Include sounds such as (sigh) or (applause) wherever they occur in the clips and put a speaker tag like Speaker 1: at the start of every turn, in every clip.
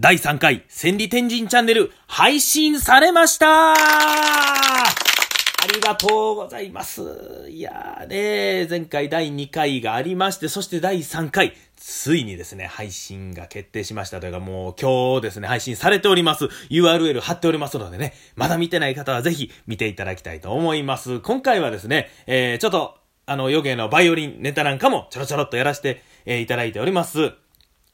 Speaker 1: 第3回千里天神チャンネル配信されましたありがとうございます。いやーね、前回第2回がありまして、そして第3回、ついにですね、配信が決定しましたというか、もう今日ですね、配信されております。URL 貼っておりますのでね、まだ見てない方はぜひ見ていただきたいと思います。今回はですね、えー、ちょっと、あの、余計のバイオリンネタなんかもちょろちょろっとやらせて、えー、いただいております。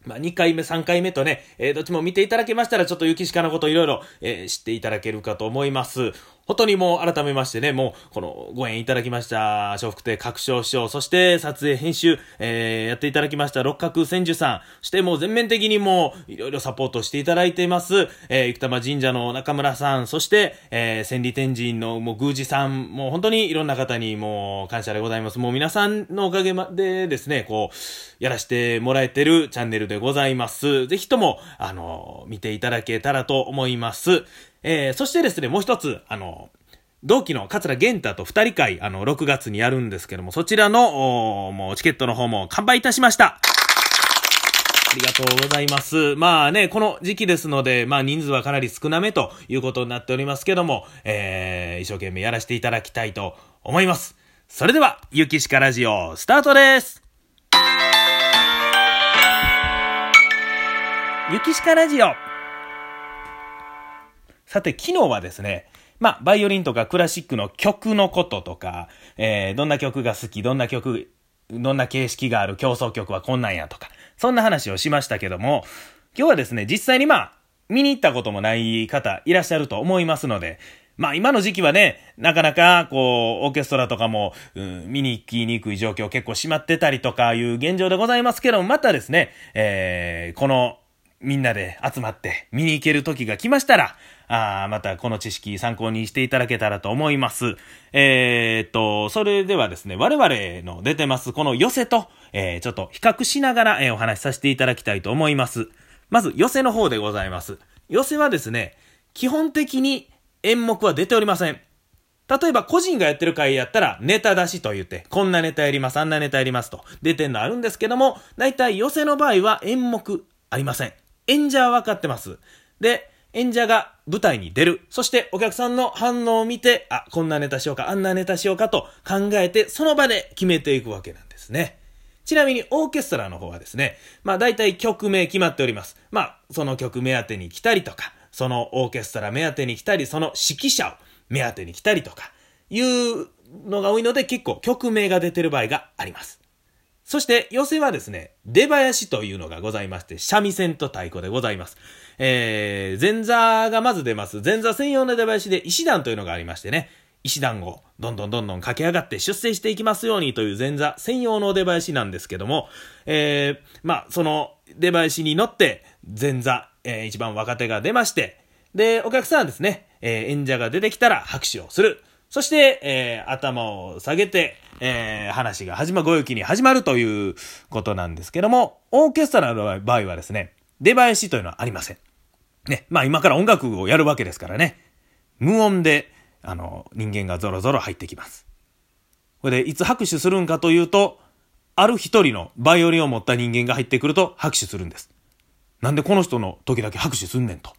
Speaker 1: まあ、2回目、3回目とね、えー、どっちも見ていただけましたら、ちょっと雪鹿のこといろいろ、えー、知っていただけるかと思います。本当にもう改めましてね、もうこのご縁いただきました、笑福亭各賞師匠、そして撮影編集、えー、やっていただきました六角千住さん、そしてもう全面的にもういろいろサポートしていただいています、えー、生玉神社の中村さん、そして、えー、千里天神のもう宮司さん、もう本当にいろんな方にもう感謝でございます。もう皆さんのおかげでですね、こう、やらせてもらえてるチャンネルでございます。ぜひとも、あの、見ていただけたらと思います。えー、そしてですね、もう一つ、あの、同期の桂玄太と二人会、あの、6月にやるんですけども、そちらの、もうチケットの方も完売いたしました。ありがとうございます。まあね、この時期ですので、まあ人数はかなり少なめということになっておりますけども、えー、一生懸命やらせていただきたいと思います。それでは、ゆきしかラジオ、スタートですゆきしかラジオさて、昨日はですね、まあ、バイオリンとかクラシックの曲のこととか、えー、どんな曲が好き、どんな曲、どんな形式がある競争曲はこんなんやとか、そんな話をしましたけども、今日はですね、実際にまあ、見に行ったこともない方いらっしゃると思いますので、まあ今の時期はね、なかなかこう、オーケストラとかも、うん、見に行きにくい状況結構閉まってたりとかいう現状でございますけども、またですね、えー、このみんなで集まって見に行ける時が来ましたら、あまたこの知識参考にしていただけたらと思います。えー、っと、それではですね、我々の出てますこの寄せと、えー、ちょっと比較しながら、えー、お話しさせていただきたいと思います。まず、寄せの方でございます。寄せはですね、基本的に演目は出ておりません。例えば個人がやってる回やったらネタ出しと言って、こんなネタやります、あんなネタやりますと出てんのあるんですけども、大体寄せの場合は演目ありません。演者は分かってます。で、演者が舞台に出る。そしてお客さんの反応を見て、あ、こんなネタしようか、あんなネタしようかと考えて、その場で決めていくわけなんですね。ちなみにオーケストラの方はですね、まあ大体曲名決まっております。まあその曲目当てに来たりとか、そのオーケストラ目当てに来たり、その指揮者を目当てに来たりとか、いうのが多いので結構曲名が出てる場合があります。そして、寄せはですね、出囃子というのがございまして、三味線と太鼓でございます。えー、前座がまず出ます。前座専用の出囃子で石段というのがありましてね、石段をどんどんどんどん駆け上がって出世していきますようにという前座専用の出囃子なんですけども、えー、まあ、その出囃子に乗って前座、えー、一番若手が出まして、で、お客さんはですね、えー、演者が出てきたら拍手をする。そして、えー、頭を下げて、えー、話が始ま、ご用気に始まるということなんですけども、オーケストラの場合はですね、出囃子というのはありません。ね、まあ今から音楽をやるわけですからね、無音で、あの、人間がゾロゾロ入ってきます。これで、いつ拍手するんかというと、ある一人のバイオリンを持った人間が入ってくると拍手するんです。なんでこの人の時だけ拍手すんねんと。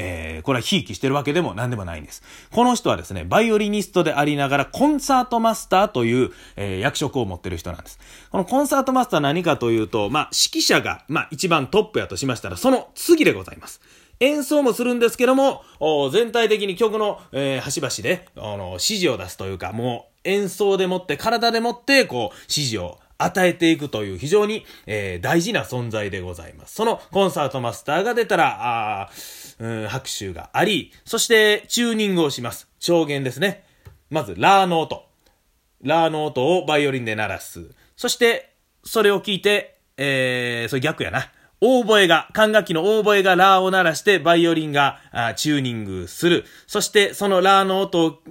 Speaker 1: えー、これはひいきしてるわけでも何でもないんです。この人はですね、バイオリニストでありながらコンサートマスターという、えー、役職を持ってる人なんです。このコンサートマスター何かというと、まあ、指揮者が、まあ、一番トップやとしましたら、その次でございます。演奏もするんですけども、全体的に曲の、えー、端々で、あの、指示を出すというか、もう演奏でもって、体でもって、こう、指示を与えていくという非常に、えー、大事な存在でございます。そのコンサートマスターが出たら、あうん、拍手があり、そしてチューニングをします。調弦ですね。まず、ラーの音。ラーの音をバイオリンで鳴らす。そして、それを聞いて、えー、それ逆やな。オーボエが、管楽器のオーボエがラーを鳴らして、バイオリンがあチューニングする。そして、そのラーの音を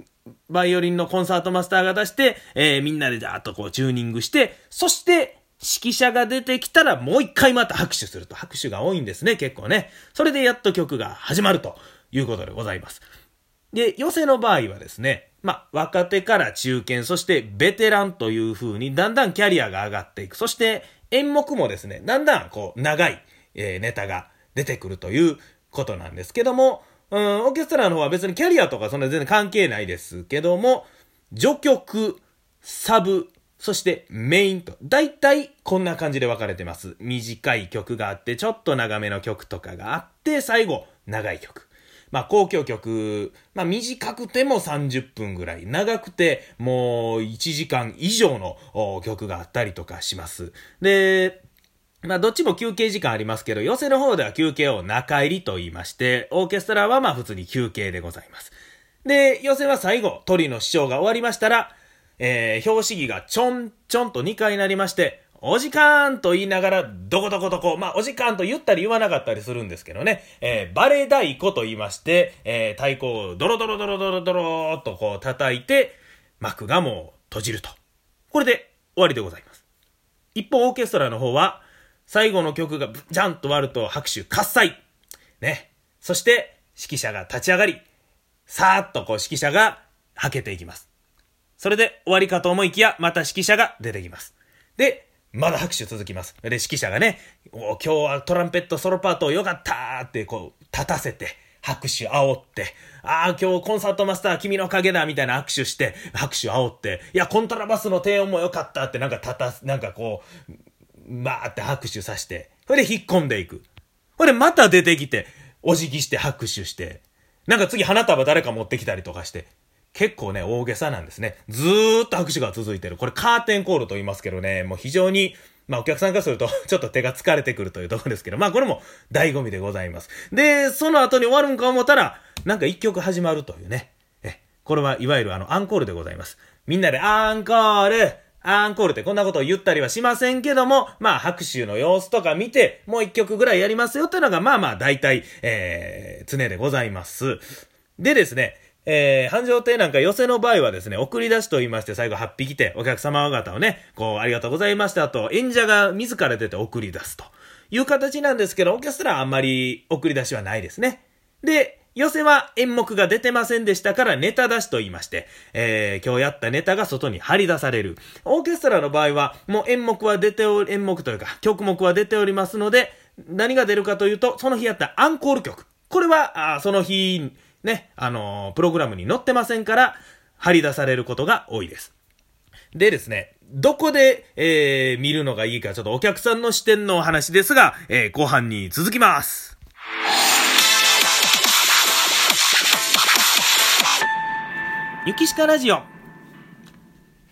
Speaker 1: バイオリンのコンサートマスターが出して、えー、みんなでざーっとこうチューニングして、そして、指揮者が出てきたらもう一回また拍手すると。拍手が多いんですね、結構ね。それでやっと曲が始まるということでございます。で、寄せの場合はですね、まあ、若手から中堅、そしてベテランという風にだんだんキャリアが上がっていく。そして演目もですね、だんだんこう長い、えー、ネタが出てくるということなんですけども、うん、オーケストラの方は別にキャリアとかそんな全然関係ないですけども、序曲、サブ、そしてメインと、だいたいこんな感じで分かれてます。短い曲があって、ちょっと長めの曲とかがあって、最後、長い曲。まあ、公共曲、まあ、短くても30分ぐらい、長くてもう1時間以上の曲があったりとかします。で、まあ、どっちも休憩時間ありますけど、寄せの方では休憩を中入りと言いまして、オーケストラはまあ普通に休憩でございます。で、寄せは最後、鳥の師匠が終わりましたら、えー、表紙儀がちょんちょんと2回になりまして、お時間と言いながら、どこどこどこ、まあ、お時間と言ったり言わなかったりするんですけどね、えー、バレ太鼓と言いまして、えー、太鼓をドロドロドロドロドロっとこう叩いて、幕がもう閉じると。これで終わりでございます。一方、オーケストラの方は、最後の曲がジャンと割ると拍手喝采ね。そして、指揮者が立ち上がり、さーっとこう指揮者がはけていきます。それで終わりかと思いきや、また指揮者が出てきます。で、まだ拍手続きます。で、指揮者がね、今日はトランペットソロパートよかったーってこう、立たせて、拍手煽って、ああ、今日コンサートマスター君のおかげだみたいな握手して、拍手煽って、いや、コントラバスの低音もよかったってなんか立たす、なんかこう、バーって拍手さして、それで引っ込んでいく。それでまた出てきて、お辞儀して拍手して、なんか次花束誰か持ってきたりとかして、結構ね、大げさなんですね。ずーっと拍手が続いてる。これカーテンコールと言いますけどね、もう非常に、まあお客さんからすると (laughs) ちょっと手が疲れてくるというところですけど、まあこれも醍醐味でございます。で、その後に終わるんか思ったら、なんか一曲始まるというね。え、これはいわゆるあのアンコールでございます。みんなでアンコールアンコールってこんなことを言ったりはしませんけども、まあ拍手の様子とか見て、もう一曲ぐらいやりますよっていうのが、まあまあ大体、えー、常でございます。でですね、えー、繁盛亭なんか寄せの場合はですね、送り出しと言いまして最後8匹て、お客様方をね、こう、ありがとうございましたと、演者が自ら出て送り出すという形なんですけど、オーケストラはあんまり送り出しはないですね。で、寄せは演目が出てませんでしたからネタ出しと言いまして、えー、今日やったネタが外に張り出される。オーケストラの場合は、もう演目は出ており、演目というか、曲目は出ておりますので、何が出るかというと、その日やったアンコール曲。これは、あその日、ね、あのー、プログラムに載ってませんから、張り出されることが多いです。でですね、どこで、えー、見るのがいいか、ちょっとお客さんの視点のお話ですが、えー、後半に続きます。ゆきしかラジオ。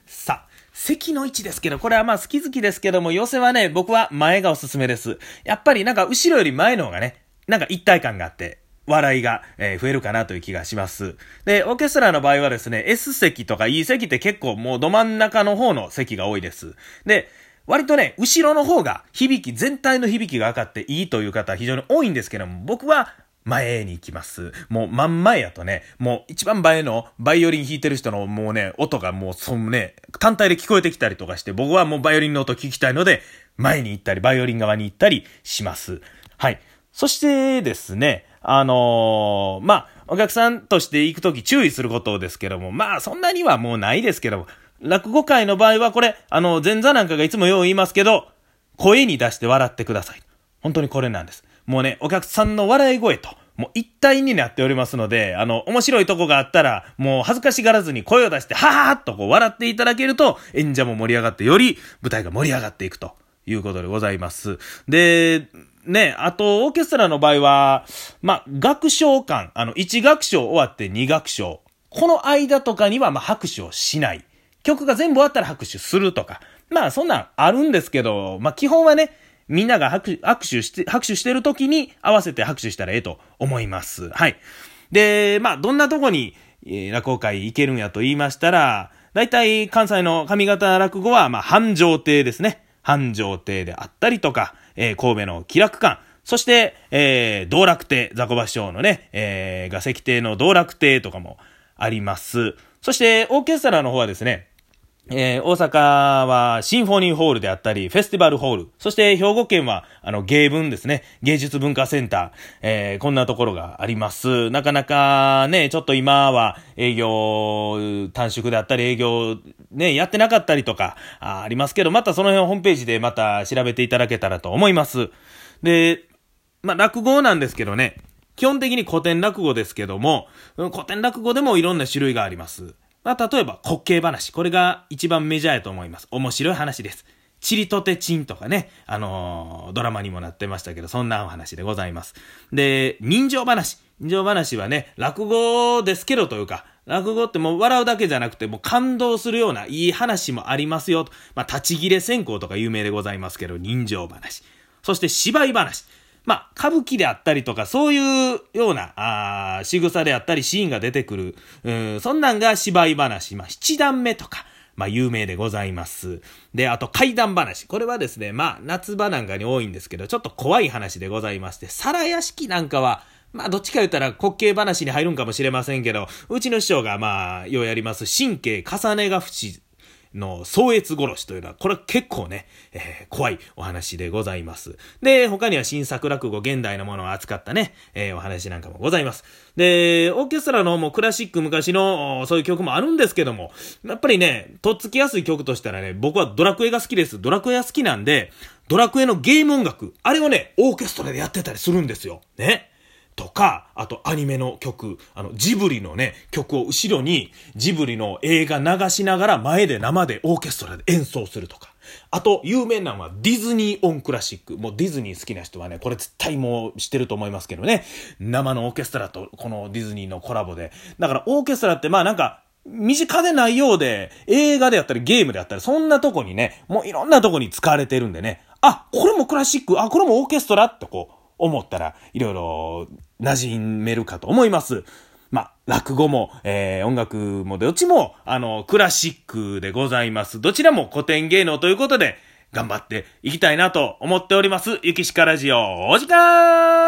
Speaker 1: さあ、席の位置ですけど、これはまあ好き好きですけども、寄せはね、僕は前がおすすめです。やっぱりなんか後ろより前の方がね、なんか一体感があって、笑いが、え、増えるかなという気がします。で、オーケストラの場合はですね、S 席とか E 席って結構もうど真ん中の方の席が多いです。で、割とね、後ろの方が響き、全体の響きが分かっていいという方は非常に多いんですけども、僕は前に行きます。もう真ん前やとね、もう一番前のバイオリン弾いてる人のもうね、音がもうそのね、単体で聞こえてきたりとかして、僕はもうバイオリンの音聞きたいので、前に行ったり、バイオリン側に行ったりします。はい。そしてですね、あのー、まあ、お客さんとして行くとき注意することですけども、まあ、そんなにはもうないですけども、落語会の場合はこれ、あの、前座なんかがいつもよう言いますけど、声に出して笑ってください。本当にこれなんです。もうね、お客さんの笑い声と、もう一体になっておりますので、あの、面白いとこがあったら、もう恥ずかしがらずに声を出して、ははーっとこう笑っていただけると、演者も盛り上がって、より舞台が盛り上がっていくということでございます。で、ね、あと、オーケストラの場合は、まあ、楽章間、あの、1楽章終わって2楽章。この間とかには、まあ、拍手をしない。曲が全部終わったら拍手するとか。まあ、そんなんあるんですけど、まあ、基本はね、みんなが拍手、握手して、拍手してる時に合わせて拍手したらええと思います。はい。で、まあ、どんなとこに、えー、落語会行けるんやと言いましたら、大体関西の上方落語は、まあ、繁盛亭ですね。繁盛亭であったりとか、えー、神戸の気楽館、そして、えー、道楽亭、ザコバ師匠のね、えー、画石亭の道楽亭とかもあります。そして、オーケストラの方はですね、えー、大阪はシンフォニーホールであったり、フェスティバルホール、そして兵庫県は、あの、芸文ですね、芸術文化センター、えー、こんなところがあります。なかなかね、ちょっと今は営業短縮であったり、営業ね、やってなかったりとかありますけど、またその辺ホームページでまた調べていただけたらと思います。で、まあ、落語なんですけどね、基本的に古典落語ですけども、古典落語でもいろんな種類があります。まあ、例えば、滑稽話。これが一番メジャーやと思います。面白い話です。チリとてチンとかね、あのー、ドラマにもなってましたけど、そんなお話でございます。で、人情話。人情話はね、落語ですけどというか、落語ってもう笑うだけじゃなくて、もう感動するようないい話もありますよと。まあ、立ち切れ線香とか有名でございますけど、人情話。そして芝居話。まあ、歌舞伎であったりとか、そういうような、ああ仕草であったり、シーンが出てくる。うん、そんなんが芝居話。まあ、七段目とか。まあ、有名でございます。で、あと、怪談話。これはですね、まあ、夏場なんかに多いんですけど、ちょっと怖い話でございまして、皿屋敷なんかは、まあ、どっちか言ったら滑稽話に入るんかもしれませんけど、うちの師匠がまあ、ようやります、神経重ねが淵の総越殺しというのは、これは結構ね、えー、怖いお話でございます。で、他には新作落語、現代のものを扱ったね、えー、お話なんかもございます。で、オーケストラのもうクラシック昔のそういう曲もあるんですけども、やっぱりね、とっつきやすい曲としたらね、僕はドラクエが好きです。ドラクエが好きなんで、ドラクエのゲーム音楽、あれをね、オーケストラでやってたりするんですよ。ね。とか、あとアニメの曲、あの、ジブリのね、曲を後ろに、ジブリの映画流しながら前で生でオーケストラで演奏するとか。あと、有名なのはディズニーオンクラシック。もうディズニー好きな人はね、これ絶対もう知ってると思いますけどね。生のオーケストラとこのディズニーのコラボで。だからオーケストラってまあなんか、身近でないようで、映画であったりゲームであったり、そんなとこにね、もういろんなとこに使われてるんでね。あ、これもクラシック、あ、これもオーケストラってこう、思ったら、いろいろ馴染めるかと思います。まあ、落語も、えー、音楽もどっちも、あの、クラシックでございます。どちらも古典芸能ということで、頑張っていきたいなと思っております。ゆきしかラジオ、お時間